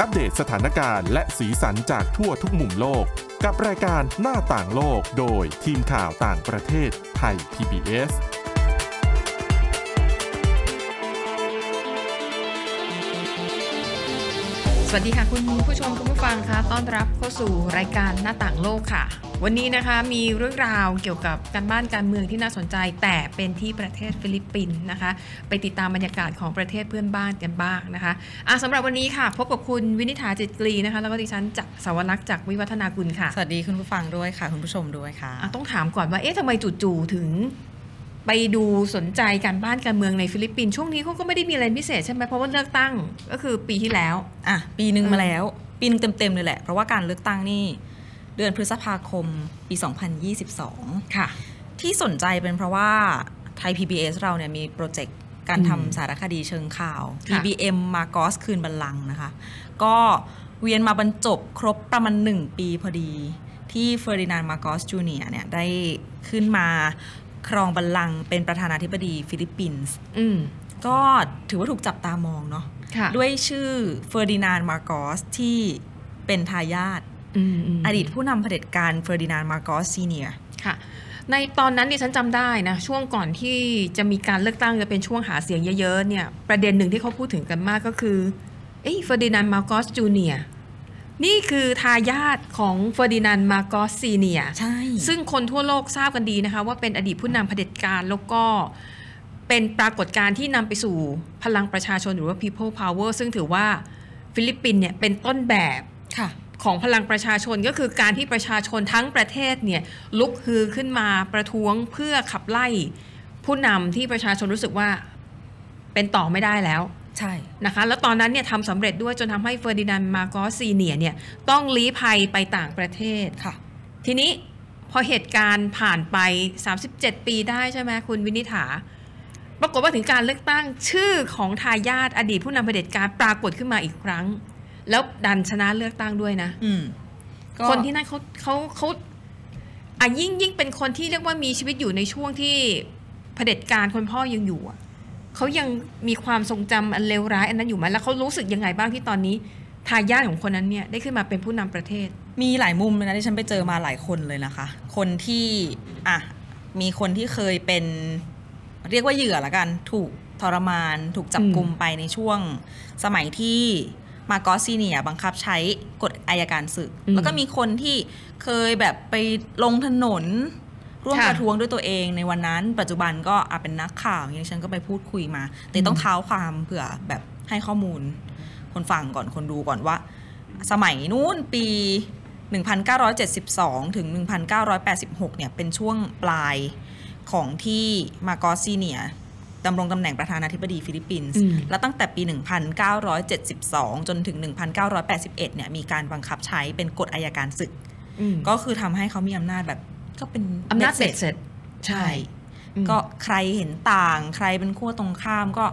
อัปเดตสถานการณ์และสีสันจากทั่วทุกมุมโลก กับรายการหน้าต่างโลกโดยทีมข่าวต่างประเทศไทย PBS สวัสดีค่ะคุณผู้ชมคุณผู้ฟังคะต้อนรับเข้าสู่รายการหน้าต่างโลกค่ะ วันนี้นะคะมีเรื่องราวเกี่ยวกับการบ้านการเมืองที่น่าสนใจ แต่เป็นที่ประเทศฟิลิปปินส์นะคะ ไปติดตามบรรยากาศของประเทศเพื่อนบ้านกันบ้างนะคะอะสำหรับวันนี้ค่ะ พบกับคุณวินิษฐาจิตกรีนะคะแล้วก็ดิฉันจากสาวรักษ์จากวิวัฒนากุลค่ะ สวัสดีคุณผู้ฟังด้วยค่ะ คุณผู้ชมด้วยค่ะอะต้องถามก่อนว่าเอ๊ะทำไมจู่ๆถึงไปดูสนใจการบ้านการเมืองในฟิลิปปินส์ช่วงนี้เขาก็ไม่ได้มีอะไรพิเศษใช่ไหมเพราะว่าเลือกตั้งก็คือปีที่แล้วอะปีหนึ่งอืมมาแล้วปีหนึงเต็มๆเลยแหละเพราะว่าการเลือกตั้งนี่ เดือนพฤษภาคมปี 2022 ค่ะ ที่สนใจเป็นเพราะว่าไทย PBS เราเนี่ยมีโปรเจกต์การอืมทำสารคดีเชิงข่าวค่ะ PBM มากอสคืนบัลลังก์นะคะ ก็เวียนมาบรรจบครบประมาณหนึ่งปีพอดี ที่เฟอร์ดินานด์มาร์กอสจูเนียร์เนี่ยได้ขึ้นมาครองบัลลังก์เป็นประธานาธิบดีฟิลิปปินส์อืมก็ถือว่าถูกจับตามองเนาะค่ะด้วยชื่อเฟอร์ดินานด์มาร์กอสที่เป็นทายาท อืมมอดีตผู้นำเผด็จการเฟอร์ดินานด์มาร์กอสซีเนียร์ค่ะในตอนนั้นดิฉันจำได้นะ ช่วงก่อนที่จะมีการเลือกตั้งจะเป็นช่วงหาเสียงเยอะๆเนี่ย ประเด็นหนึ่งที่เขาพูดถึงกันมากก็คือเอ้เฟอร์ดินานด์มาร์กอสจูเนียร์นี่คือทายาทของเฟอร์ดินานด์มาร์กอสซีเนียร์ใช่ซึ่งคนทั่วโลกทราบกันดีนะคะ ว่าเป็นอดีตผู้นำเผด็จการแล้วก็เป็นปรากฏการณ์ที่นำไปสู่พลังประชาชนหรือว่า people power ซึ่งถือว่าฟิลิปปินส์เนี่ยเป็นต้นแบบค่ะ ของพลังประชาชนก็คือการที่ประชาชนทั้งประเทศเนี่ยลุกฮือขึ้นมาประท้วงเพื่อขับไล่ผู้นำที่ประชาชนรู้สึกว่าเป็นต่อไม่ได้แล้วใช่นะคะแล้วตอนนั้นเนี่ยทำสำเร็จด้วยจนทำให้เฟอร์ดินานด์มาร์กอสซีเนียร์เนี่ยต้องลี้ภัยไปต่างประเทศค่ะ ทีนี้พอเหตุการณ์ผ่านไป 37 ปีได้ใช่ไหมคุณวินิษฐาปรากฏว่าถึงการเลือกตั้งชื่อของทายาทอดีตผู้นำเผด็จการปรากฏขึ้นมาอีกครั้ง แล้วดันชนะเลือกตั้งด้วยนะอืมก็คนที่นั่นเขาเขาเขาอะยิ่งยิ่งเป็นคนที่เรียกว่ามีชีวิตอยู่ในช่วงที่เผด็จการคนพ่อยังอยู่อะเขายังมีความทรงจำอันเลวร้ายอันนั้นอยู่ไหมแล้วเขารู้สึกยังไงบ้างที่ตอนนี้ทายาทของคนนั้นเนี่ยได้ขึ้นมาเป็นผู้นำประเทศ มีหลายมุมเลยนะที่ฉันไปเจอมาหลายคนเลยนะคะ คนที่อะมีคนที่เคยเป็น เรียกว่าเหยื่อละกัน ถูกทรมาน ถูกจับกลุมไปในช่วงสมัยที่ มาโกอสซีเนียร์บังคับใช้กฎอายการศึกอืมแล้วก็มีคนที่เคยแบบไปลงถนน ร่วมค่ะประท้วงด้วยตัวเองในวันนั้น ปัจจุบันก็อะเป็นนักข่าวอย่างนี้ฉันก็ไปพูดคุยมา แต่ต้องเท้าความเผื่อแบบให้ข้อมูล คนฟังก่อนคนดูก่อนว่า สมัยนู้นปี 1972 ถึง 1986 เนี่ยเป็นช่วงปลายของที่มาร์กอสซีเนียร์ ดำรงตำแหน่งประธานาธิบดีฟิลิปปินส์อืมแล้วตั้งแต่ปี 1972 จนถึง 1981 เนี่ยมีการบังคับใช้เป็นกฎอัยการศึกอืมก็คือทำให้เขามีอำนาจแบบก็เป็นอำนาจเบ็ดเสร็จใช่อืมก็ใครเห็นต่างใครเป็นขั้วตรงข้ามก็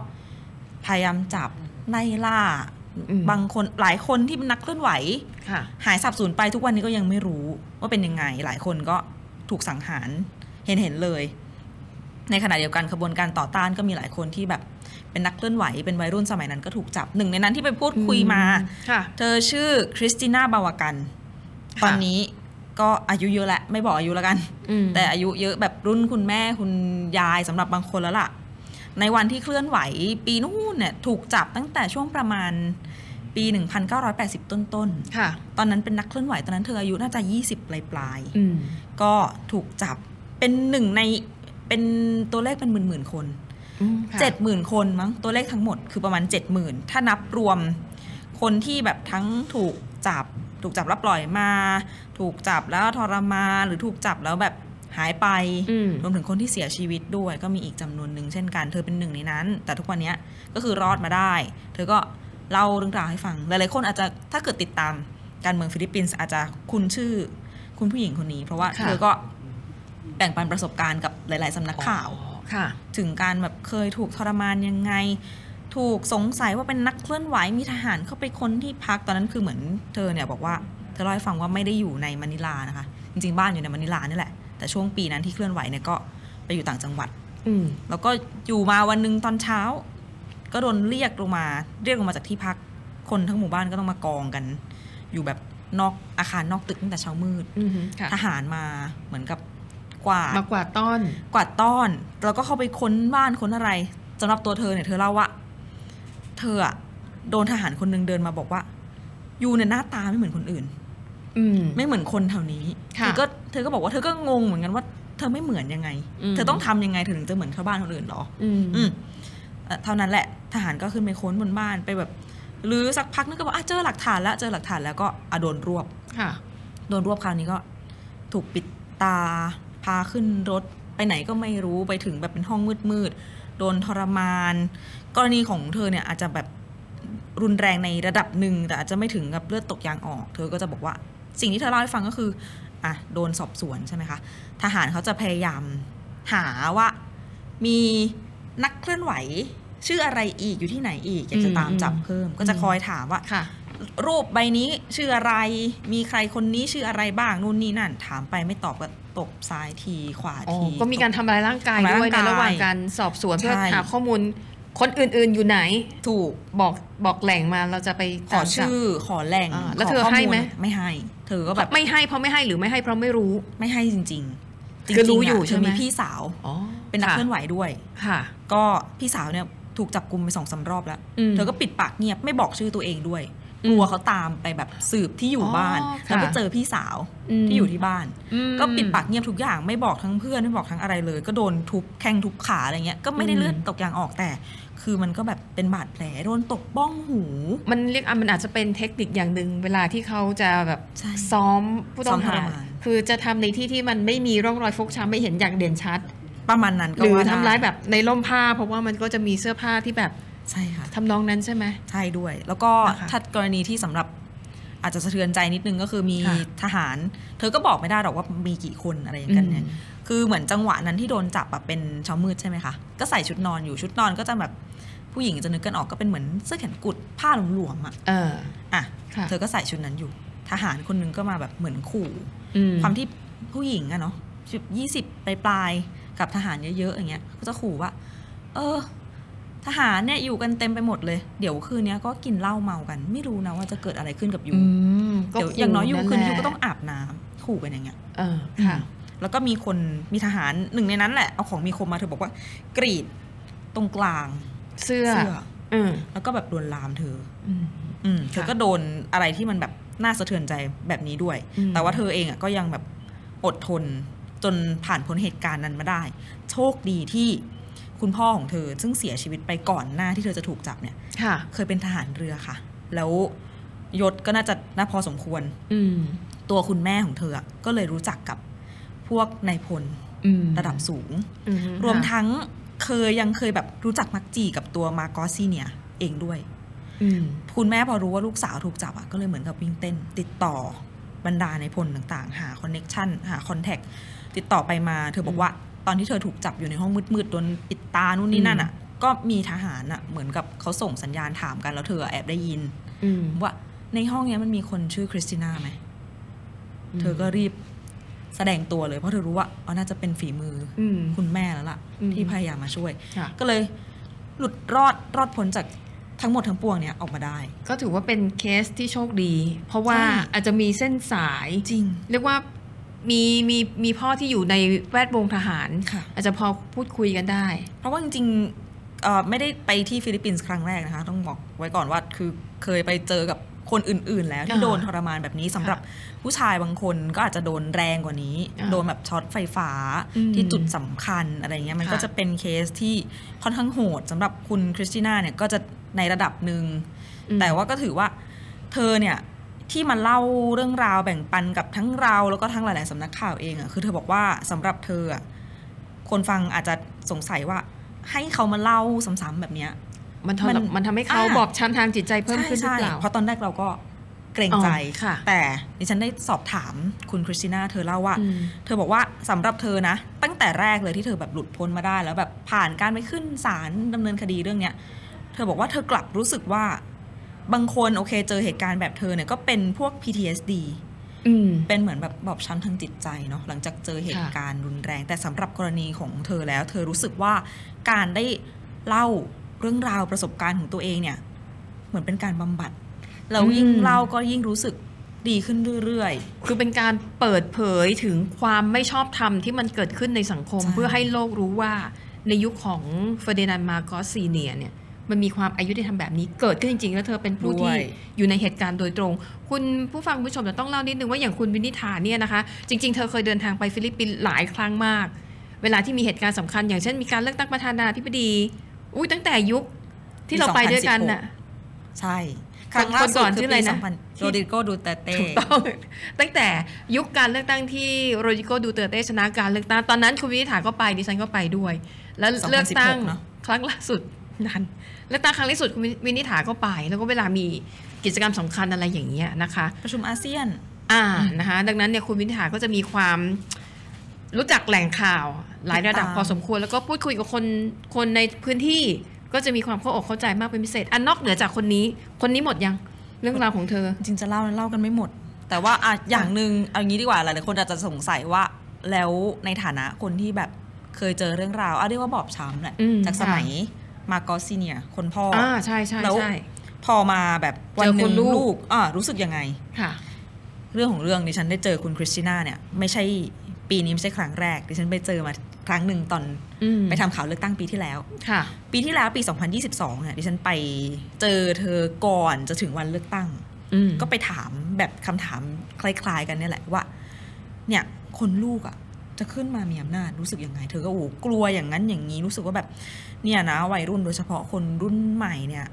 พยายามจับไล่ล่าอืมบางคนหลายคนที่เป็นนักเคลื่อนไหวค่ะหายสับสูญไปทุกวันนี้ก็ยังไม่รู้ว่าเป็นยังไง หลายคนก็ถูกสังหารเห็นเห็นๆเลย ในขณะเดียวกันขบวนการต่อต้านก็มีหลายคนที่แบบเป็นนักเคลื่อนไหวเป็นวัยรุ่นสมัยนั้นก็ถูกจับหนึ่งในนั้นที่ไปพูดคุยมาค่ะเธอชื่อคริสติน่าบาวากันค่ะตอนนี้ก็อายุเยอะแล้วไม่บอกอายุแล้วกันอืมแต่อายุเยอะแบบรุ่นคุณแม่คุณยายสำหรับบางคนแล้วล่ะ ในวันที่เคลื่อนไหวปีนู้นเนี่ยถูกจับตั้งแต่ช่วงประมาณปี 1980 ต้นๆค่ะ ตอนนั้นเป็นนักเคลื่อนไหว ตอนนั้นเธออายุน่าจะ 20 ปลายปลายๆอืมก็ถูกจับเป็นหนึ่งใน เป็นตัวเลขเป็นหมื่นหมื่นๆคนอืมค่ะเจ็ดหมื่นคนมั้งตัวเลขทั้งหมดคือประมาณเจ็ดหมื่นถ้านับรวมคนที่แบบทั้งถูกจับ ถูกจับแล้วปล่อยมา ถูกจับแล้วทรมานหรือถูกจับแล้วแบบหายไปอืมรวมถึงคนที่เสียชีวิตด้วย ก็มีอีกจำนวนหนึ่งเช่นกันเธอเป็นหนึ่งในนั้น แต่ทุกวันเนี้ยก็คือรอดมาได้ เธอก็เล่าเรื่องราวให้ฟังหลายๆคนอาจจะถ้าเกิดติดตามการเมืองฟิลิปปินส์อาจจะคุ้นชื่อคุณผู้หญิงคนนี้ เพราะว่าค่ะเธอก็ แบ่งปันประสบการณ์กับหลาย ๆสำนักข่าวอ๋อค่ะ ถึงการแบบเคยถูกทรมานยังไง ถูกสงสัยว่าเป็นนักเคลื่อนไหวมีทหารเข้าไปค้นที่พักตอนนั้นคือเหมือนเธอเนี่ยบอกว่าเธอเล่าให้ฟังว่าไม่ได้อยู่ในมะนิลานะคะ จริง ๆ บ้านอยู่ในมะนิลานี่แหละ แต่ช่วงปีนั้นที่เคลื่อนไหวเนี่ยก็ไปอยู่ต่างจังหวัด อืมแล้วก็อยู่มาวันหนึ่งตอนเช้า ก็โดนเรียกลงมาเรียกลงมาจากที่พักคนทั้งหมู่บ้านก็ต้องมากองกัน อยู่แบบนอกอาคารนอกตึกตั้งแต่เช้ามืด อือฮึค่ะ ทหารมาเหมือนกับ กวาดมากวาดต้อน กวาดต้อน แล้วก็เข้าไปค้นบ้านค้นอะไรสำหรับตัวเธอเนี่ยเธอเล่าว่า เธออะโดนทหารคนหนึงเดินมาบอกว่า ยูเนี่ยหน้าตาไม่เหมือนคนอื่น อืม ไม่เหมือนคนแถวนี้ค่ะเธอก็เธอก็บอกว่าเธอก็งงเหมือนกันว่า เธอไม่เหมือนยังไงอืมเธอต้องทำยังไงเธอถึงจะเหมือนชาวบ้านคนอื่นหรอ อืมอืมเอ่อเท่านั้นแหละ ทหารก็ขึ้นไปค้นบนบ้านไปแบบหรือสักพักนึงก็บอกอะเจอหลักฐานแล้วเจอหลักฐานแล้วก็อะโดนรวบค่ะ โดนรวบคราวนี้ก็ ถูกปิดตา พาขึ้นรถไปไหนก็ไม่รู้ไปถึงแบบเป็นห้องมืดๆโดนทรมาน กรณีของเธอเนี่ยอาจจะแบบรุนแรงในระดับหนึ่งแต่อาจจะไม่ถึงกับเลือดตกยางออก เธอก็จะบอกว่าสิ่งที่เธอเล่าให้ฟังก็คืออะโดนสอบสวนใช่ไหมคะทหารเขาจะพยายามหาว่ามีนักเคลื่อนไหว ชื่ออะไรอีกอยู่ที่ไหนอีกอยากจะตามจับเพิ่ม ก็จะคอยถามว่าค่ะ รูปใบนี้ชื่ออะไร มีใครคนนี้ชื่ออะไรบ้างนู่นนี่นั่น ถามไปไม่ตอบก็ตบซ้ายทีขวาอ๋อที ก็มีการทำร้ายร่างกายทำร้ายด้วยในร่างกายระหว่างการสอบสวนเพื่อใช่หาข้อมูลคนอื่นๆอยู่ไหน ถูกบอกบอกแหล่งมาเราจะไปขอตามจับชื่อขอแหล่งอ่าแล้วขเธอข้ให้ไหมไม่ให้ เธอก็แบบไม่ให้เพราะไม่ให้หรือไม่ให้เพราะไม่รู้ไม่ให้จริงๆคือรู้จงๆะอยู่ใช่ไหมเธมีพี่สาวอ๋อเป็นนักค่ะเคลื่อนไหวด้วยค่ะ ก็พี่สาวเนี่ยถูกจับกลุมไปสองสามรอบแล้วอืมเธอก็ปิดปากเงียบไม่บอกชื่อตัวเองด้วยอื กมลัวเขาตามไปแบบสืบที่อยู่อ๋อบ้านค่ะแล้วก็เจอพี่สาวมที่อยู่ที่บ้านอืมก็ปิดปากเงียบทุกอย่างไม่บอกทั้งเพื่อนไม่บอกทั้งอะไรเลย ก็โดนทุบแข้งทุบขาอะไรเงี้ยก็ไม่ได้อืมเลือดตกยางออกแต่ คือมันก็แบบเป็นบาดแผลโดนตกบ้องหู มันเรียกอะมันอาจจะเป็นเทคนิคอย่างหนึ่งเวลาที่เขาจะแบบใช่ซ้อมผู้ต้องซ้อหามทรมานคือจะทำในที่ที่มันไม่มีร่องรอยฟกช้ำไม่เห็นอย่างเด่นชัด ประมาณนั้นหก็รือว่าได้ทำร้ายแบบในร่มผ้า เพราะว่ามันก็จะมีเสื้อผ้าที่แบบ ใช่ค่ะทำนองนั้นใช่ไหม ใช่ด้วย แล้วก็นะคะถ้ากรณีที่สำหรับอาจจะสะเทือนใจนิดนึงก็คือมีค่ะทหาร เธอก็บอกไม่ได้หรอกว่ามีกี่คนอะไรอย่างกันเนี่ยอืม คือเหมือนจังหวะนั้นที่โดนจับแบบเป็นเช้ามืดใช่ไหมคะ ก็ใส่ชุดนอนอยู่ชุดนอนก็จะแบบผู้หญิงจะนึกกันออกก็เป็นเหมือนเสื้อแขนกุดผ้าหลวมๆอะเออ อะค่ะ เธอก็ใส่ชุดนั้นอยู่ ทหารคนนึงก็มาแบบเหมือนขู่ อืมความที่ผู้หญิงอะเนาะยี่สิบปลายๆกับทหารเยอะๆอย่างเงี้ยก็จะขู่ว่า เออ ทหารเนี่ยอยู่กันเต็มไปหมดเลย เดี๋ยวคืนนี้ก็กินเหล้าเมากัน ไม่รู้นะว่าจะเกิดอะไรขึ้นกับยูอืมเดี๋ยวอย่างน้อยยูคืนนี้ยูแหละก็ต้องอาบน้ำขู่กันอย่างเงี้ยเออค่ะ แล้วก็มีคนมีทหารหนึ่งในนั้นแหละเอาของมีคมมาเธอบอกว่า กรีดตรงกลางเสื้อเสื้ออืมแล้วก็แบบลวนลามเธอ อืมอืมเธอค่ะก็โดนอะไรที่มันแบบน่าสะเทือนใจแบบนี้ด้วยอืมแต่ว่าเธอเองอะก็ยังแบบอดทนจนผ่านพ้นเหตุการณ์นั้นมาได้ โชคดีที่ คุณพ่อของเธอ ซึ่งเสียชีวิตไปก่อนหน้าที่เธอจะถูกจับเนี่ยค่ะเคยเป็นทหารเรือค่ะ แล้วยศก็น่าจะน่าพอสมควร อืมตัวคุณแม่ของเธออะก็เลยรู้จักกับพวกนายพลอืมระดับสูงอืรวมค่ะทั้งเคยยังเคยแบบรู้จักมักจี่กับตัวมาร์กอสซีเนียร์เองด้วยอืมคุณแม่พอรู้ว่าลูกสาวถูกจับอะก็เลยเหมือนกับวิ่งเต้น ติดต่อบรรดานายพลต่างๆ หา connection หา contact ติดต่อไปมา เธอบอกว่า ตอนที่เธอถูกจับอยู่ในห้องมืดๆโดนปิดตานู่นนี่นั่นอะ ก็มีทหารอะเหมือนกับเขาส่งสัญญาณถามกันแล้วเธอแอบได้ยินอืมว่าในห้องเนี้ยมันมีคนชื่อคริสติน่าไหมเธอก็รีบแสดงตัวเลยเพราะเธอรู้ว่าอ๋อน่าจะเป็นฝีมืออืมคุณแม่แล้วล่ะอืมที่พยายามมาช่วยค่ะก็เลยหลุดรอดรอดพ้นจากทั้งหมดทั้งปวงเนี่ยออกมาได้ ก็ถือว่าเป็นเคสที่โชคดี เพราะว่าใช่อาจจะมีเส้นสายจริง เรียกว่า มีมีมีพ่อที่อยู่ในแวดวงทหาร ค่ะ อาจจะพอพูดคุยกันได้ เพราะว่าจริงๆเอ่อไม่ได้ไปที่ฟิลิปปินส์ครั้งแรกนะคะ ต้องบอกไว้ก่อนว่าคือเคยไปเจอกับคนอื่น ๆ แล้วที่อ่าโดนทรมานแบบนี้สำหรับผู้ชายบางคนก็อาจจะโดนแรงกว่านี้ อ่าโดนแบบช็อตไฟฟ้าอืมที่จุดสำคัญอะไรเงี้ยมันค่ะ ก็จะเป็นเคสที่ค่อนข้างโหดสำหรับคุณคริสติน่าเนี่ยก็จะในระดับหนึ่ง อืม แต่ว่าก็ถือว่าเธอเนี่ย ที่มาเล่าเรื่องราวแบ่งปันกับทั้งเราแล้วก็ทั้งหลาย ๆสำนักข่าวเองอะคือเธอบอกว่าสำหรับเธออะคนฟังอาจจะสงสัยว่าให้เขามาเล่าซ้ำๆแบบเนี้ยมันทำมันมันทำให้เขาอ่าบอบช้ำทางจิตใจเพิ่มขึ้นหรือใช่เปล่าเพราะตอนแรกเราก็เกรงใจอ๋อค่ะแต่ดิฉันได้สอบถามคุณคริสติน่าเธอเล่าว่าอืมเธอบอกว่าสำหรับเธอนะ ตั้งแต่แรกเลยที่เธอแบบหลุดพ้นมาได้ แล้วแบบผ่านการไปขึ้นศาลดำเนินคดีเรื่องเนี้ย เธอบอกว่าเธอกลับรู้สึกว่า บางคนโอเคเจอเหตุการณ์แบบเธอเนี่ยก็เป็นพวก PTSD อืมเป็นเหมือนแบบบอบช้ำทางจิตใจเนาะหลังจากเจอเหตุการณ์รุนแรง แต่สำหรับกรณีของเธอแล้ว เธอรู้สึกว่าการได้เล่าเรื่องราวประสบการณ์ของตัวเองเนี่ย เหมือนเป็นการบำบัดแล้วยิ่งอืมเล่าก็ยิ่งรู้สึกดีขึ้นเรื่อยคือเป็นการเปิดเผยถึงความไม่ชอบธรรมที่มันเกิดขึ้นในสังคมใช่เพื่อให้โลกรู้ว่าในยุคของเฟอร์ดินานด์มาร์กอสซีเนียร์เนี่ย มันมีความอยุติธรรมแบบนี้เกิดขึ้นจริงๆ แล้วเธอเป็นผู้ด้วที่อยู่ด้วยในเหตุการณ์โดยตรง คุณผู้ฟังผู้ชมจะต้องเล่านิดนึงว่าอย่างคุณวินิษฐาเนี่ยนะคะ จริง ๆ เธอเคยเดินทางไปฟิลิปปินส์หลายครั้งมาก เวลาที่มีเหตุการณ์สำคัญ อย่างเช่นมีการเลือกตั้งประธานาธิบดี อุ้ยตั้งแต่ยุคที่เราไปด้วยกันน่ะใช่คนครั้งล่าสุก่อนคือชื่ออะไรปีนะ2000โรดริโกดูเตอร์เตถูกต้องตั้งแต่ยุคการเลือกตั้งที่โรดริโกดูเตอร์เตชนะการเลือกตั้ง ตอนนั้นคุณวินิษฐาก็ไปดิฉันก็ไปด้วย แล้วเลือกตั้ง2016เนอะครั้งล่าสุดนั้น เลือกตั้งครั้งล่าสุดคุณวินิษฐาก็ไป แล้วก็เวลามีกิจกรรมสำคัญอะไรอย่างเงี้ยนะคะ ประชุมอาเซียน อ่านะคะดังนั้นเนี่ยคุณวินิษฐาก็จะมีความรู้จักแหล่งข่าวหลายระดับติดตามพอสมควร แล้วก็พูดคุยกับคนคนในพื้นที่ก็จะมีความเข้าอกเข้าใจมากเป็นพิเศษ อันนอกเหนือจากคนนี้คนนี้หมดยังเรื่องราวของเธอ จริงๆจะเล่าเล่ากันไม่หมด แต่ว่าอะอย่างหนึ่งเอางี้ดีกว่าหลายๆคนอาจจะสงสัยว่าแล้วในฐานะคนที่แบบเคยเจอเรื่องราวเอาเรียกว่าบอบช้ำแหละอืมจากสมัย มาร์กอส Senior คนพ่อออ่าใช่ใช่แล้วใช่ พอมาแบบวันเจอคุณลูกลูกอ่ารู้สึกยังไงค่ะ เรื่องของเรื่องดิฉันได้เจอคุณคริสติน่าเนี่ย ไม่ใช่ปีนี้ไม่ใช่ครั้งแรกดิฉันไปเจอมาครั้งหนึ่งตอนอืมไปทำข่าวเลือกตั้งปีที่แล้วค่ะ ปีที่แล้วปี 2022เนี่ยดิฉันไปเจอเธอก่อนจะถึงวันเลือกตั้งอืมก็ไปถามแบบคำถามคล้าย ๆ กันเนี่ยแหละว่า เนี่ย คนลูกอะ่ะ จะขึ้นมามีอำนาจรู้สึกยังไง เธอก็โอ้โหกลัวอย่างนั้นอย่างนี้รู้สึกว่าแบบเนี่ยนะวัยรุ่นโดยเฉพาะคนรุ่นใหม่เนี่ย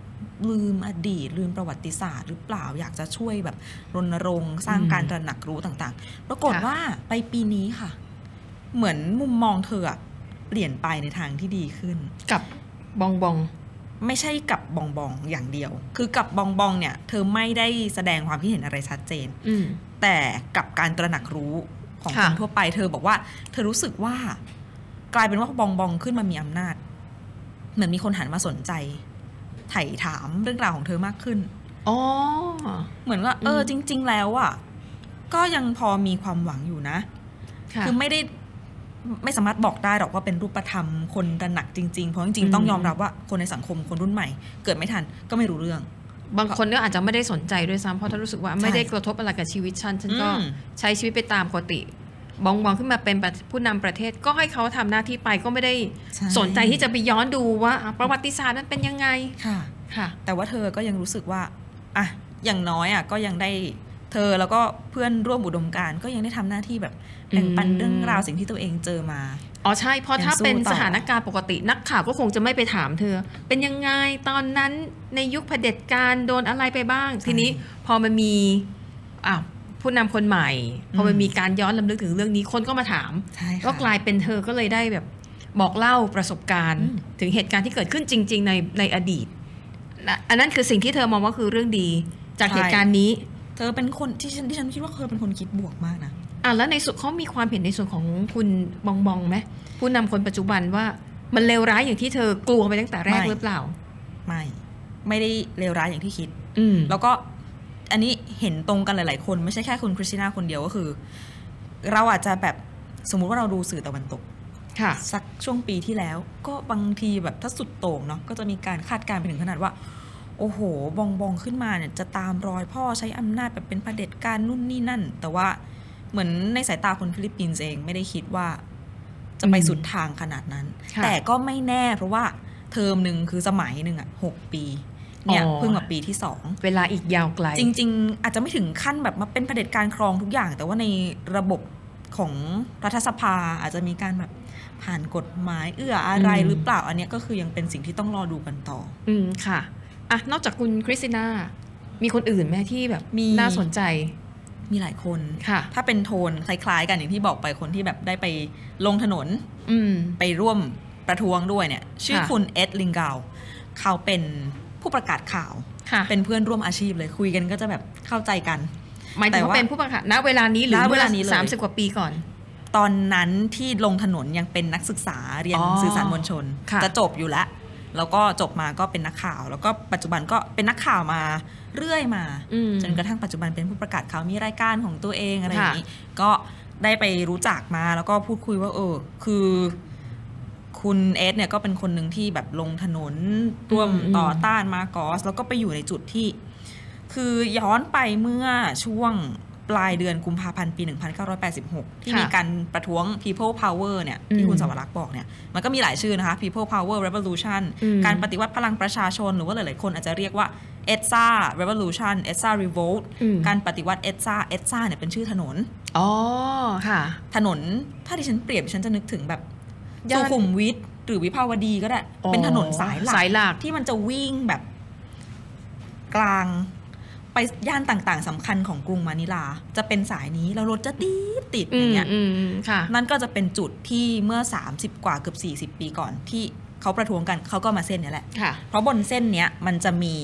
ลืมอดีต ลืมประวัติศาสตร์หรือเปล่าอยากจะช่วยแบบรณรงค์สร้างอืมการตระหนักรู้ต่างๆ ปรากฏค่ะว่าไปปีนี้ค่ะ เหมือนมุมมองเธออะเปลี่ยนไปในทางที่ดีขึ้น กับบองบองไม่ใช่กับบองบองอย่างเดียว คือกับบองบองเนี่ย เธอไม่ได้แสดงความคิดเห็นอะไรชัดเจนอืมแต่กับการตระหนักรู้ ของคค่ะนทั่วไป เธอบอกว่า เธอรู้สึกว่า กลายเป็นว่าบองบองขึ้นมามีอำนาจ เหมือนมีคนหันมาสนใจ ไถ่ถามเรื่องราวของเธอมากขึ้นอ๋อเหมือนว่า เอออืมจริง ๆ แล้วอะก็ยังพอมีความหวังอยู่นะค่ะคือไม่ได้ไม่สามารถบอกได้หรอกว่าเป็นรูปธรรมคนตระหนักจริงๆ เพราะจริงอืมๆต้องยอมรับว่าคนในสังคมคนรุ่นใหม่ เกิดไม่ทันก็ไม่รู้เรื่อง บางคนก็อาจจะไม่ได้สนใจด้วยซ้ำเพราะถ้ารู้สึกว่าใช่ไม่ได้กระทบอะไรกับชีวิตฉันฉันก็อืมใช้ชีวิตไปตามปกติบองบองขึ้นมาเป็นผู้นำประเทศก็ให้เขาทำหน้าที่ไปก็ไม่ได้ใช่สนใจที่จะไปย้อนดูว่าอะประวัติศาสตร์นั้นเป็นยังไงค่ะค่ะ แต่ว่าเธอก็ยังรู้สึกว่าอะอย่างน้อยอะก็ยังได้เธอแล้วก็เพื่อนร่วมอุดมการณ์ก็ยังได้ทำหน้าที่แบบแบ่งปันอืมเรื่องราวสิ่งที่ตัวเองเจอมา อ๋อใช่เพราะยังถ้าสู้เป็นต่อสถานการณ์ปกตินักข่าวก็คงจะไม่ไปถามเธอ เป็นยังไงตอนนั้นในยุคเผด็จการโดนอะไรไปบ้าง ทีนี้พอมันมีอะผู้นำคนใหม่ พอมันมีการย้อนลำลึกถึงเรื่องนี้คนก็มาถามใช่ค่ะก็กลายเป็นเธอก็เลยได้แบบบอกเล่าประสบการณ์อืมถึงเหตุการณ์ที่เกิดขึ้นจริง ๆ ในในอดีตและอันนั้นคือสิ่งที่เธอมองว่าคือเรื่องดี จากเหตุการณ์นี้ เธอเป็นคนที่ฉันที่ฉันคิดว่าเธอเป็นคนคิดบวกมากนะ อะแล้วในส่วนเขามีความเห็นในส่วนของคุณบองบองไหมผู้นำคนปัจจุบันว่ามันเลวร้ายอย่างที่เธอกลัวไปตั้งแต่แรกไม่หรือเปล่า ไม่ ไม่ได้เลวร้ายอย่างที่คิด อืมแล้วก็อันนี้เห็นตรงกันหลาย ๆ คนไม่ใช่แค่คุณคริสติน่าคนเดียวก็คือ เราอาจจะแบบสมมุติว่าเราดูสื่อตะวันตกค่ะสักช่วงปีที่แล้ว ก็บางทีแบบถ้าสุดโต่งเนาะก็จะมีการคาดการณ์ไปถึงขนาดว่า โอ้โห บองบองขึ้นมาเนี่ยจะตามรอยพ่อใช้อำนาจแบบเป็นเผด็จการนู่นนี่นั่น แต่ว่า เหมือนในสายตาคนฟิลิปปินส์เองไม่ได้คิดว่า จะไปอืมสุดทางขนาดนั้นค่ะแต่ก็ไม่แน่เพราะว่าเทอมหนึ่งคือสมัยหนึ่งอะหกปีเนี่ยอ๋อเพิ่งมาปีที่สองเวลาอีกยาวไกล จริง ๆ อาจจะไม่ถึงขั้นแบบมาเป็นเผด็จการครองทุกอย่าง แต่ว่าในระบบของรัฐสภาอาจจะมีการแบบผ่านกฎหมายเอื้ออะไรอืมหรือเปล่าอันเนี้ยก็คือยังเป็นสิ่งที่ต้องรอดูกันต่อ อืมค่ะอะนอกจากคุณคริสติน่ามีคนอื่นไหมที่แบบมีน่าสนใจ มีหลายคนค่ะ ถ้าเป็นโทนคล้ายๆ กันอย่างที่บอกไปคนที่แบบได้ไปลงถนนอืมไปร่วมประท้วงด้วยเนี่ย ชื่อค่ะคุณเอ็ดลิงกาวเขาเป็นผู้ประกาศข่าวค่ะเป็นเพื่อนร่วมอาชีพเลยคุยกันก็จะแบบเข้าใจกันหมายถึงแต่ว่าว่าเป็นผู้ประกาศณเวลานี้หรือณเวเมื่อลานี้เลยสามสิบกว่าปีก่อน ตอนนั้นที่ลงถนนยังเป็นนักศึกษาเรียนอ๋อสื่อสารมวลชนค่ะจะจบอยู่แล้ว แล้วก็จบมาก็เป็นนักข่าว แล้วก็ปัจจุบันก็เป็นนักข่าวมา เรื่อยมาอืมจนกระทั่งปัจจุบันเป็นผู้ประกาศข่าวมีรายการของตัวเองอะไรอค่ะย่างนี้ ก็ได้ไปรู้จักมาแล้วก็พูดคุยว่า เออ คือคุณเอสเนี่ยก็เป็นคนหนึ่งที่แบบลงถนนร่วมต่อต้านมาร์กอสแล้วก็ไปอยู่ในจุดที่ คือย้อนไปเมื่อช่วง ปลายเดือนกุมภาพันธ์ปี 1986 ที่ค่ะมีการประท้วง People Power เนี่ยอืที่มคุณสวรักษ์บอกเนี่ยมันก็มีหลายชื่อนะคะ People Power Revolution อืมการปฏิวัติพลังประชาชน หรือว่าหลาย ๆ คนอาจจะเรียกว่า ETSA Revolution ETSA Revolt อืมการปฏิวัติ ETSA ETSA เนี่ยเป็นชื่อถนน อ๋อ ค่ะ ถนน ถ้าดิฉันเปรียบดิฉันจะนึกถึงแบบย่านสุขุมวิทหรือวิภาวดีก็ได้อ๋อเป็นถนนสายหลักสายหลักที่มันจะวิ่งแบบ กลาง ไปย่านต่างๆสำคัญของกรุงมะนิลา จะเป็นสายนี้แล้วรถจะติดติดออืย่ามงเงี้ยอืมอืมค่ะนั่นก็จะเป็นจุดที่เมื่อ 30 กว่าเกือบ40 ปีก่อนที่เขาประท้วงกันเขาก็มาเส้นเนี้ยแหละค่ะเพราะบนเส้นเนี้ยมันจะมี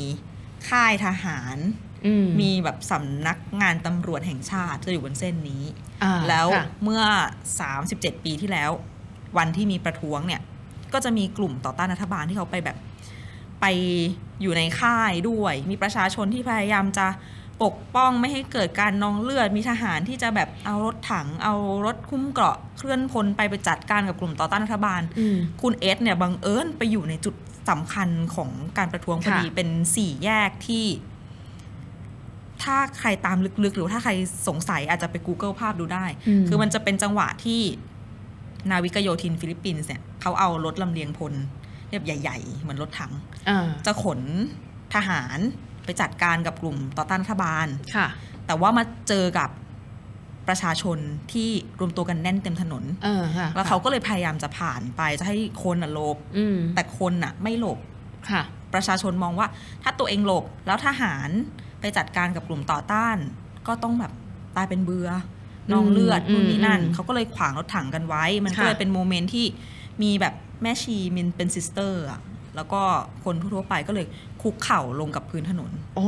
ค่ายทหารอืมมีแบบสำนักงานตำรวจแห่งชาติจะอยู่บนเส้นนี้อ่าแล้วค่ะเมื่อ 37 ปีที่แล้ว วันที่มีประท้วงเนี่ย ก็จะมีกลุ่มต่อต้านรัฐบาลที่เขาไปแบบ ไปอยู่ในค่ายด้วย มีประชาชนที่พยายามจะปกป้องไม่ให้เกิดการนองเลือด มีทหารที่จะแบบเอารถถัง เอารถคุ้มเกราะเคลื่อนพลไปไปจัดการกับกลุ่มต่อต้านรัฐบาลอืมคุณเอสเนี่ยบังเอิญไปอยู่ในจุดสำคัญของการประท้วงพอดีค่ะเป็นสี่แยกที่ ถ้าใครตามลึกๆ หรือว่าถ้าใครสงสัยอาจจะไป Google ภาพดูได้คือมันจะเป็นจังหวะที่นาวิกโยธินฟิลิปปินส์เนี่ยเขาเอารถลำเลียงพล แบบใหญ่ ๆ เหมือนรถถังอ่าจะขนทหารไปจัดการกับกลุ่มต่อต้านรัฐบาลค่ะ แต่ว่ามาเจอกับประชาชนที่รวมตัวกันแน่นเต็มถนนเออค่ะแล้วเขาก็เลยพยายามจะผ่านไปจะให้คนอะหลบอืมแต่คนอะไม่หลบค่ะ ประชาชนมองว่า ถ้าตัวเองหลบแล้วทหารไปจัดการกับกลุ่มต่อต้าน ก็ต้องแบบตายเป็นเบือนองเลือดอืมนู่นนี่นั่นอืมเขาก็เลยขวางรถถังกันไว้ มันก็ค่ะเลยเป็น moment ที่มีแบบ แม่ชีมินเป็น sister อะแล้วก็คนทั่วๆไปก็เลยคุกเข่าลงกับพื้นถนน อ๋อ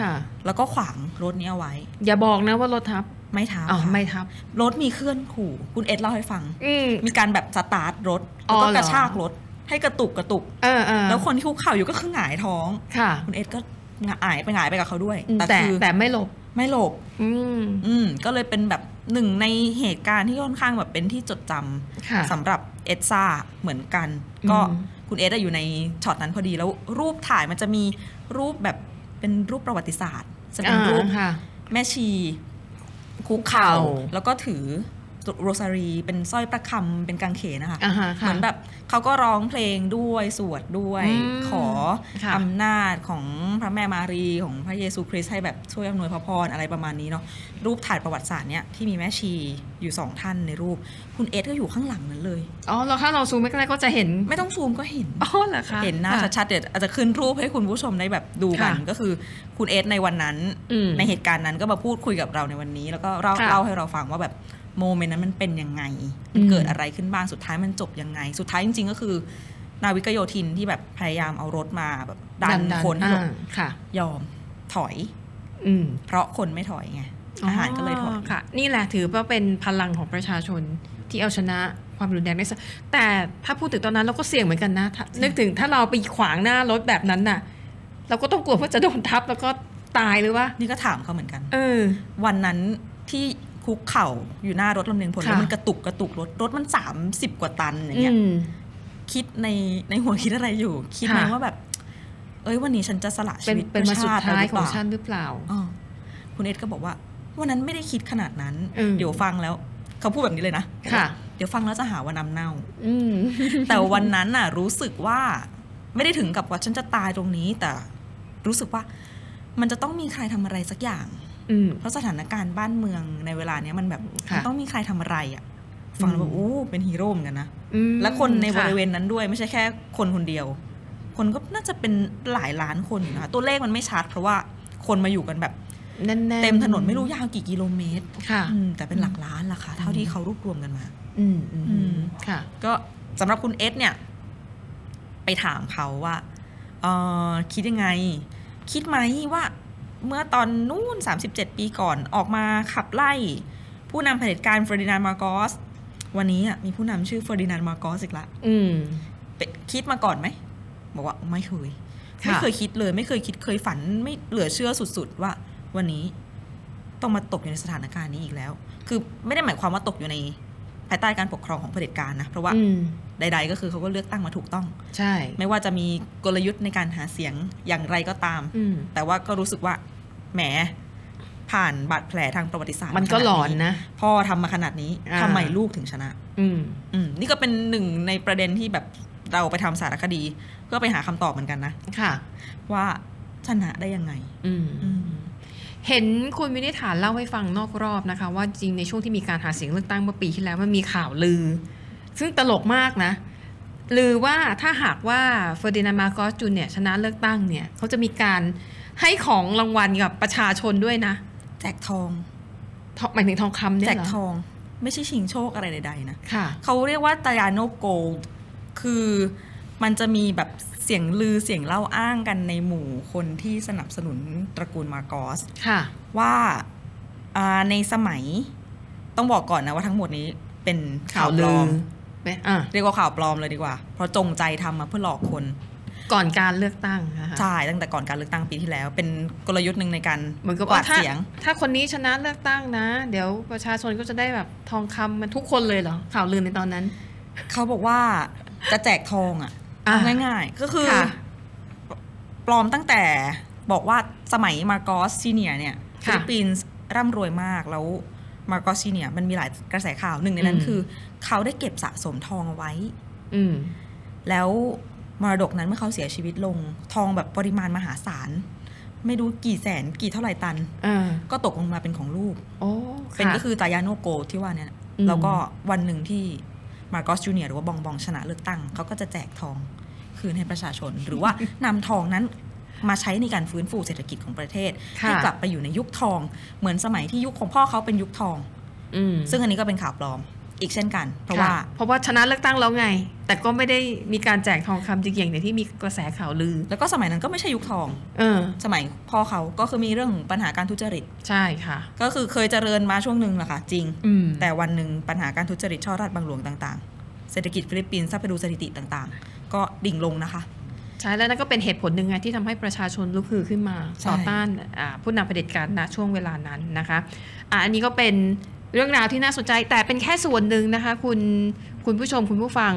ค่ะ แล้วก็ขวางรถนี้เอาไว้ อย่าบอกนะว่ารถทับ ไม่ทับอ๋อค่ะไม่ทับ รถมีเคลื่อนขู่ คุณเอ็ดเล่าให้ฟังอืมมีการแบบสตาร์ทรถอ๋แล้วอก็เหรอกระชากรถ ให้กระตุกกระตุกเออเออแล้วคนที่คุกเข่าอยู่ก็คือหงายท้อง ค่ะ คุณเอ็ดก็หงายไปหงายไปกับเขาด้วยอืมแต่แต่คือแต่ไม่หลบ ไม่หลบ อืม อืม ก็เลยเป็นแบบ หนึ่งในเหตุการณ์ที่ค่อนข้างแบบเป็นที่จดจำค่ะสำหรับเอสซ่าเหมือนกัน ก็อืมคุณเอสอะอยู่ในช็อตนั้นพอดีแล้วรูปถ่ายมันจะมีรูปแบบเป็นรูปประวัติศาสตร์ จะเป็นรูปอ่าค่ะแม่ชีคุกเข่าคุกเข่าแล้วก็ถือ โรซารี เป็นสร้อยประคำเป็นกางเขนนะคะอ่าฮะค่ะเหมือนแบบเขาก็ร้องเพลงด้วยสวดด้วยอืมขอค่ะอำนาจของพระแม่มารีของพระเยซูคริสต์ให้แบบช่วยอำนวยพระพรอะไรประมาณนี้เนาะรูปถ่ายประวัติศาสตร์เนี้ยที่มีแม่ชีอยู่สองท่านในรูป คุณเอสก็อยู่ข้างหลังนั้นเลย อ๋อแล้วถ้าเราซูมไม่ใกล้ก็จะเห็นไม่ต้องซูมก็เห็นอ๋อเหรอคะเห็นหน้าค่ะชัดๆเดี๋ยวอาจจะขึ้นรูปให้คุณผู้ชมได้แบบดูกันค่ะก็คือคุณเอสในวันนั้นอืมในเหตุการณ์นั้นก็มาพูดคุยกับเราในวันนี้ แล้วก็เล่าค่ะเล่าให้เราฟังว่าแบบ โมเมนต์นั้นมันเป็นยังไง มันอืมเกิดอะไรขึ้นบ้าง สุดท้ายมันจบยังไง สุดท้ายจริง ๆ ก็คือ นาวิกโยธินที่แบบพยายามเอารถมาแบบดันคนให้หลบอ่าค่ะยอมถอย อืมเพราะคนไม่ถอยไงทหารก็เลยถอยค่ะ นี่แหละถือว่าเป็นพลังของประชาชนที่เอาชนะความรุนแรงได้สักแต่ถ้าพูดถึงตอนนั้นเราก็เสี่ยงเหมือนกันนะถ้านึกถึงถ้าเราไปขวางหน้ารถแบบนั้นน่ะ เราก็ต้องกลัวว่าจะโดนทับแล้วก็ตายหรือว่า นี่ก็ถามเขาเหมือนกัน เออ วันนั้นที่ คุกเข่าอยู่หน้ารถลำเลียงพลค่ะแล้วมันกระตุกกระตุกรถรถมันสามสิบกว่าตันอย่างเงี้ยอืมคิดในในหัวคิดอะไรอยู่ คิดไหมค่ะว่าแบบ เอ้ยวันนี้ฉันจะสละเป็ชีนวิตเป็นมาสุดพื่ชติท้ายหรืของเปล่ฉันหรือเปล่าอ๋อคุณเอ็ดก็บอกว่าวันนั้นไม่ได้คิดขนาดนั้นอืมเดี๋ยวฟังแล้ว เขาพูดแบบนี้เลยนะค่ะ เดี๋ยวฟังแล้วจะหาว่าน้ำเน่าอืมแต่วันนั้นน่ะ รู้สึกว่า ไม่ได้ถึงกับว่าฉันจะตายตรงนี้ แต่รู้สึกว่า มันจะต้องมีใครทำอะไรสักอย่างอืม เพราะสถานการณ์บ้านเมืองในเวลาเนี้ยมันแบบค่ะมันต้องมีใครทำอะไรอะฟังแล้วแบบโอ้เป็นฮีโร่เหมือนกันนะอืมและคนในบค่ะริเวณนั้นด้วยไม่ใช่แค่คนคนเดียว คนก็น่าจะเป็นหลายล้านคนอยู่นะคะตัวเลขมันไม่ชัดเพราะว่าคนมาอยู่กันแบบแน่นๆเต็มถนนไม่รู้ยาวกี่กิโลเมตรค่ะอืมแต่เป็นหลักล้านล่ะค่ะเท่าที่เขารวบรวมกันมาอืมอืมอืมค่ะ ก็สำหรับคุณเอ็ดเนี่ย ไปถามเขาว่าเออคิดยังไง คิดไหมว่า เมื่อตอนนู้น 37 ปีก่อนออกมาขับไล่ ผู้นำเผด็จการเฟอร์ดินานด์มาร์กอสวันนี้อะมีผู้นำชื่อเฟอร์ดินานด์มาร์กอสอีกละอืมเป็นคิดมาก่อนไหม บอกว่าไม่เคยค่ะไม่เคยคิดเลย ไม่เคยคิดเคยฝันไม่เหลือเชื่อสุดๆ ว่า วันนี้ต้องมาตกอยู่ในสถานการณ์นี้อีกแล้ว คือไม่ได้หมายความว่าตกอยู่ในภายใต้การปกครองของเผด็จการนะ เพราะว่าอืมใด ๆ ก็คือเขาก็เลือกตั้งมาถูกต้อง ใช่ ไม่ว่าจะมีกลยุทธ์ในการหาเสียงอย่างไรก็ตามอืมแต่ว่าก็รู้สึกว่า แหมผ่านบาดแผลทางประวัติศาสตร์มันก็ขาดหลอนนะพ่อทำมาขนาดนี้อ่าทำไมลูกถึงชนะ อืมอืมนี่ก็เป็นหนึ่งในประเด็นที่แบบเราไปทำสารคดี เพื่อไปหาคำตอบเหมือนกันนะค่ะ ว่าชนะได้ยังไง อืมอืมเห็นคุณวินิษฐาเล่าให้ฟังนอกรอบนะคะ ว่าจริงในช่วงที่มีการหาเสียงเลือกตั้งเมื่อปีที่แล้วมันมีข่าวลือ ซึ่งตลกมากนะลือว่าถ้าหากว่าเฟอร์ดินานด์มาร์กอสจูนเนี่ยชนะเลือกตั้งเนี่ยเขาจะมีการ ให้ของรางวัลกับประชาชนด้วยนะ แจกทองทองหมายถึงทองคำเนี่ยแจกเหรอทอง ไม่ใช่ชิงโชคอะไรใดๆนะค่ะ เขาเรียกว่า Tallano goldคือมันจะมีแบบเสียงลือเสียงเล่าอ้างกันในหมู่คนที่สนับสนุนตระกูลมาร์กอส ค่ะ ว่าอ่าในสมัยต้องบอกก่อนนะว่าทั้งหมดนี้เป็นข่าวปลอมไปอะ เรียกว่าข่าวปลอมเลยดีกว่า เพราะจงใจทำมาเพื่อหลอกคน ก่อนการเลือกตั้งนะคะใช่ตั้งแต่ก่อนการเลือกตั้งปีที่แล้ว เป็นกลยุทธ์หนึ่งในการเหมือนกับกวาว่าดถ้าเสียง ถ้าคนนี้ชนะเลือกตั้งนะ เดี๋ยวประชาชนก็จะได้แบบทองคำมันทุกคนเลยเหรอข่าวลือในตอนนั้น เขาบอกว่าจะแจกทองอะอะเอาง่ายๆ ก็คือข่าวปลอมตั้งแต่บอกว่าสมัยมาร์กอส Senior เนี่ยค่ะฟิลิปปินส์ร่ำรวยมากแล้วมาร์กอส Senior มันมีหลายกระแสข่าวหนึ่งในนั้นอืมคือ เขาได้เก็บสะสมทองเอาไว้อืมแล้ว มรดกนั้นเมื่อเขาเสียชีวิตลง ทองแบบปริมาณมหาศาล ไม่รู้กี่แสนกี่เท่าไหร่ตันอ่าก็ตกลงมาเป็นของลูกโอ้เป็นค่ะก็คือ Tallano gold ที่ว่าเนี่ยอืมแล้วก็วันหนึ่งที่มาร์กอสจูเนียหรือว่าบองบองชนะเลือกตั้งเขาก็จะแจกทองคืนให้ประชาชน หรือว่านำทองนั้นมาใช้ในการฟื้นฟูเศรษฐกิจของประเทศค่ะให้กลับไปอยู่ในยุคทอง เหมือนสมัยที่ยุคของพ่อเขาเป็นยุคทองอืมซึ่งอันนี้ก็เป็นข่าวปลอม อีกเช่นกัน เพราะว่าค่ะเพราะว่าชนะเลือกตั้งแล้วไง แต่ก็ไม่ได้มีการแจกทองคำจริงๆอย่างที่มีกระแสข่าวลือ แล้วก็สมัยนั้นก็ไม่ใช่ยุคทอง เออ สมัยพ่อเขาก็คือมีเรื่องปัญหาการทุจริต ใช่ค่ะ ก็คือเคยเจริญมาช่วงหนึ่งแหละค่ะ จริงอืมแต่วันหนึ่งปัญหาการทุจริตช่อราดบังหลวงต่างๆ เศรษฐกิจฟิลิปปินส์ถ้าไปดูสถิติต่างๆ ก็ดิ่งลงนะคะใช่แล้วนั่นก็เป็นเหตุผลหนึ่งไงที่ทำให้ประชาชนลุกฮือขึ้นมาใช่ต่อต้านอ่าผู้นำเผด็จการณช่วงเวลานั้นนะคะอะอันนี้ก็เป็น เรื่องราวที่น่าสนใจแต่เป็นแค่ส่วนหนึ่งนะคะ คุณคุณผู้ชมคุณผู้ฟัง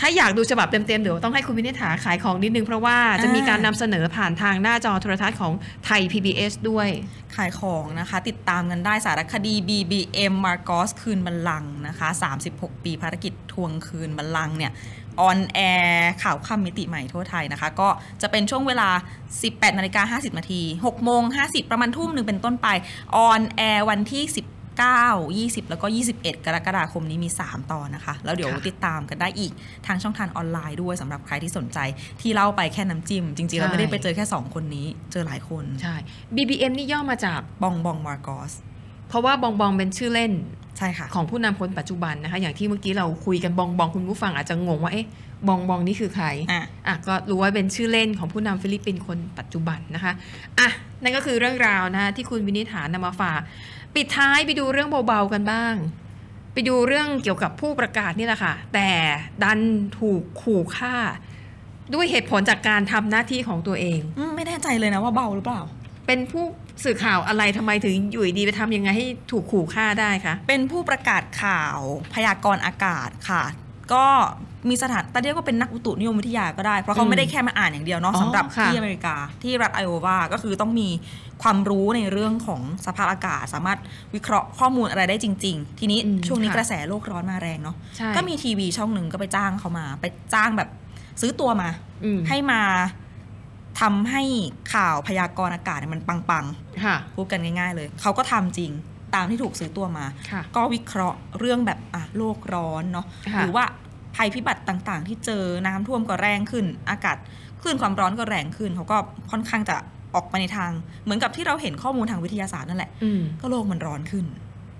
ถ้าอยากดูฉบับเต็มๆ เดี๋ยวต้องให้คุณวินิษฐาขายของนิดนึง เพราะว่าจะมีการนำเสนอผ่านทางหน้าจอโทรทัศน์ของไทย PBS ด้วย ขายของนะคะ ติดตามกันได้สารคดี BBM Marcos คืนบัลลังก์นะคะ 36 ปีภารกิจทวงคืนบัลลังก์เนี่ย on air ข่าวค่ำมิติใหม่ทั่วไทยนะคะ ก็จะเป็นช่วงเวลา 18นาฬิกา50นาที6โมง50 ประมาณทุ่มหนึ่งเป็นต้นไป on air วันที่ 19 20 แล้วก็ 21 กรกฎาคมนี้มี 3 ตอนนะคะ แล้วเดี๋ยวค่ะติดตามกันได้อีกทางช่องทางออนไลน์ด้วยสำหรับใครที่สนใจที่เล่าไปแค่น้ำจิ้ม จริง ๆ เราไม่ได้ไปเจอแค่ 2 คนนี้เจอหลายคน ใช่ BBM นี่ย่อมาจากบองบองมาร์กอสเพราะว่าบองบองเป็นชื่อเล่นใช่ค่ะของผู้นำคนปัจจุบันนะคะ อย่างที่เมื่อกี้เราคุยกันบองบองคุณผู้ฟังอาจจะงงว่าเอ๊ะ บองบองนี่คือใครอะอะก็รู้ว่าเป็นชื่อเล่นของผู้นำฟิลิปปินส์คนปัจจุบันนะคะอะนั่นก็คือเรื่องราวนะคะที่คุณวินิษฐานำมาฝากปิดท้ายไปดูเรื่องเบาๆกันบ้าง ไปดูเรื่องเกี่ยวกับผู้ประกาศนี่แหละค่ะ แต่ดันถูกขู่ฆ่า ด้วยเหตุผลจากการทำหน้าที่ของตัวเองอืมไม่แน่ใจเลยนะว่าเบาหรือเปล่า เป็นผู้สื่อข่าวอะไรทำไมถึงอยู่ดีๆไปทำยังไงให้ถูกขู่ฆ่าได้คะเป็นผู้ประกาศข่าวพยากรณ์อากาศค่ะ ก็ มีสถานแต่เรียกว่าเป็นนักอุตุนิยมวิทยาก็ได้ เพราะเขาอืมไม่ได้แค่มาอ่านอย่างเดียวเนาะอ๋อสำหรับค่ะที่อเมริกาที่รัฐไอโอวา ก็คือต้องมีความรู้ในเรื่องของสภาพอากาศ สามารถวิเคราะห์ข้อมูลอะไรได้จริง ๆ ทีนี้อืมช่วงนี้ค่ะกระแสโลกร้อนมาแรงเนาะใช่ก็มีทีวีช่องหนึ่งก็ไปจ้างเขามา ไปจ้างแบบซื้อตัวมาอืมให้มาทำให้ข่าวพยากรณ์อากาศเนี่ยมันปังค่ะๆพูดกันง่าย ๆ เลย เขาก็ทำจริงตามที่ถูกซื้อตัวมาค่ะก็วิเคราะห์เรื่องแบบอะโลกร้อนเนาะค่ะหรือว่า ภัยพิบัติต่างๆ ที่เจอน้ำท่วมก็แรงขึ้น อากาศคลื่นความร้อนก็แรงขึ้น เขาก็ค่อนข้างจะออกมาในทาง เหมือนกับที่เราเห็นข้อมูลทางวิทยาศาสตร์นั่นแหละอืมก็โลกมันร้อนขึ้น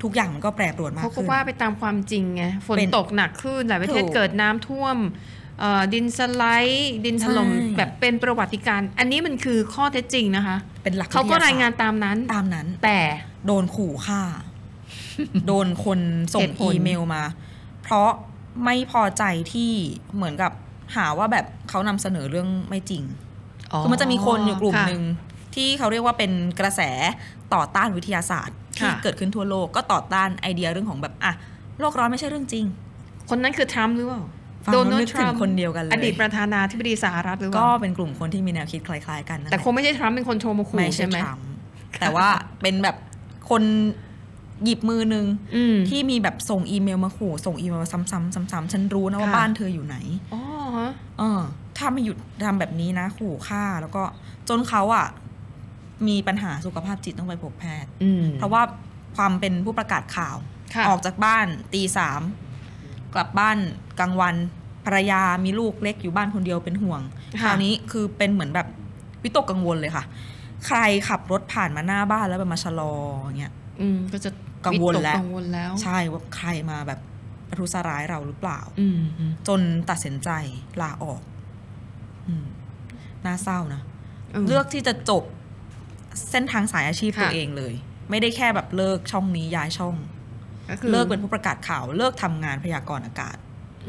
ทุกอย่างมันก็แปรปรวนมากเขาก็ขึ้นว่าไปตามความจริงไงฝนเป็นตกหนักขึ้นหลายประเทศถูกเกิดน้ำท่วมเอ่อดินสไลด์ดินถล่มใช่แบบเป็นประวัติการณ์อันนี้มันคือข้อเท็จจริงนะคะ เป็นหลักเขาก็วิทยศสตรายงานตามนั้นตามนั้น แต่โดนขู่ฆ่า โดนคนส่เหงตุผลอีเมลมา เพราะ ไม่พอใจที่เหมือนกับหาว่าแบบเขานำเสนอเรื่องไม่จริงคือมันจะมีคนอยู่กลุ่มหนึ่งที่เขาเรียกว่าเป็นกระแสต่อต้านวิทยาศาสตร์ ที่ค่ะเกิดขึ้นทั่วโลกก็ต่อต้านไอเดียเรื่องของแบบอะโลกร้อนไม่ใช่เรื่องจริง คนนั้นคือทรัมป์หรือเปล่าฟังแล้วนึกถึงคนเดียวกันเลยอดีตประธานาธิบดีสหรัฐหรือเปก็ล่าเป็นกลุ่มคนที่มีแนวคิดคล้ายๆกันนั่นแต่หละคงไม่ใช่ทรัมป์เป็นคนโทรมาขู่ไม่ใช่ใช่ไหมทรัมป์แต่ว่าเป็นแบบคน หยิบมือนึงอืมที่มีแบบส่งอีเมลมาขู่ส่งอีเมลมาซ้ำๆซ้ำๆฉันรู้นะว่าค่ะบ้านเธออยู่ไหนอ๋อฮะเออ ถ้าไม่หยุดทำแบบนี้นะขู่ฆ่าแล้วก็จนเขาอะมีปัญหาสุขภาพจิตต้องไปพบแพทย์อืมเพราะว่าความเป็นผู้ประกาศข่าวค่ะออกจากบ้านตีสามกลับบ้านกลางวันภรรยามีลูกเล็กอยู่บ้านคนเดียวเป็นห่วงคค่ะราวนี้คือเป็นเหมือนแบบวิตกกังวลเลยค่ะ ใครขับรถผ่านมาหน้าบ้านแล้วแบบมาชะลออย่างเงี้ย อืมก็จะกังวลตแล้วกังวลแล้ว ใช่ว่าใครมาแบบประทุษร้ายเราหรือเปล่า อืมอืมจนตัดสินใจลาออก อืมน่าเศร้านะเลือกที่จะจบเส้นทางสายอาชีพค่ะตัวเองเลย ไม่ได้แค่แบบเลิกช่องนี้ย้ายช่องก็คือเลิกเป็นผู้ประกาศข่าว เลิกทำงานพยากรณ์อากาศ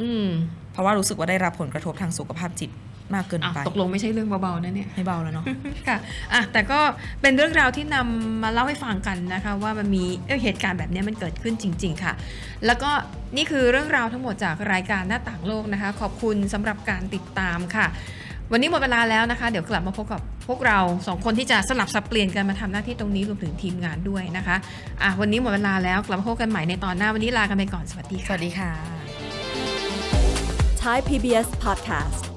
อืมเพราะว่ารู้สึกว่าได้รับผลกระทบทางสุขภาพจิต มากเกินอะไปตกลงไม่ใช่เรื่องเบาๆนะเนี่ยไม่เบาแล้วเนาะค่ะอะแต่ก็เป็นเรื่องราวที่นำมาเล่าให้ฟังกันนะคะ ว่ามันมีเอ้ยเหตุการณ์แบบนี้มันเกิดขึ้นจริง ๆ ค่ะ แล้วก็นี่คือเรื่องราวทั้งหมดจากรายการหน้าต่างโลกนะคะ ขอบคุณสำหรับการติดตามค่ะ วันนี้หมดเวลาแล้วนะคะ เดี๋ยวกลับมาพบกับพวกเราสองคนที่จะสลับสับเปลี่ยนกันมาทำหน้าที่ตรงนี้รวมถึงทีมงานด้วยนะคะอะวันนี้หมดเวลาแล้วกลับมาพบกันใหม่ในตอนหน้าวันนี้ลากันไปก่อนสวัสดีสค่ะวัสดีค่ะ Thai PBS podcast.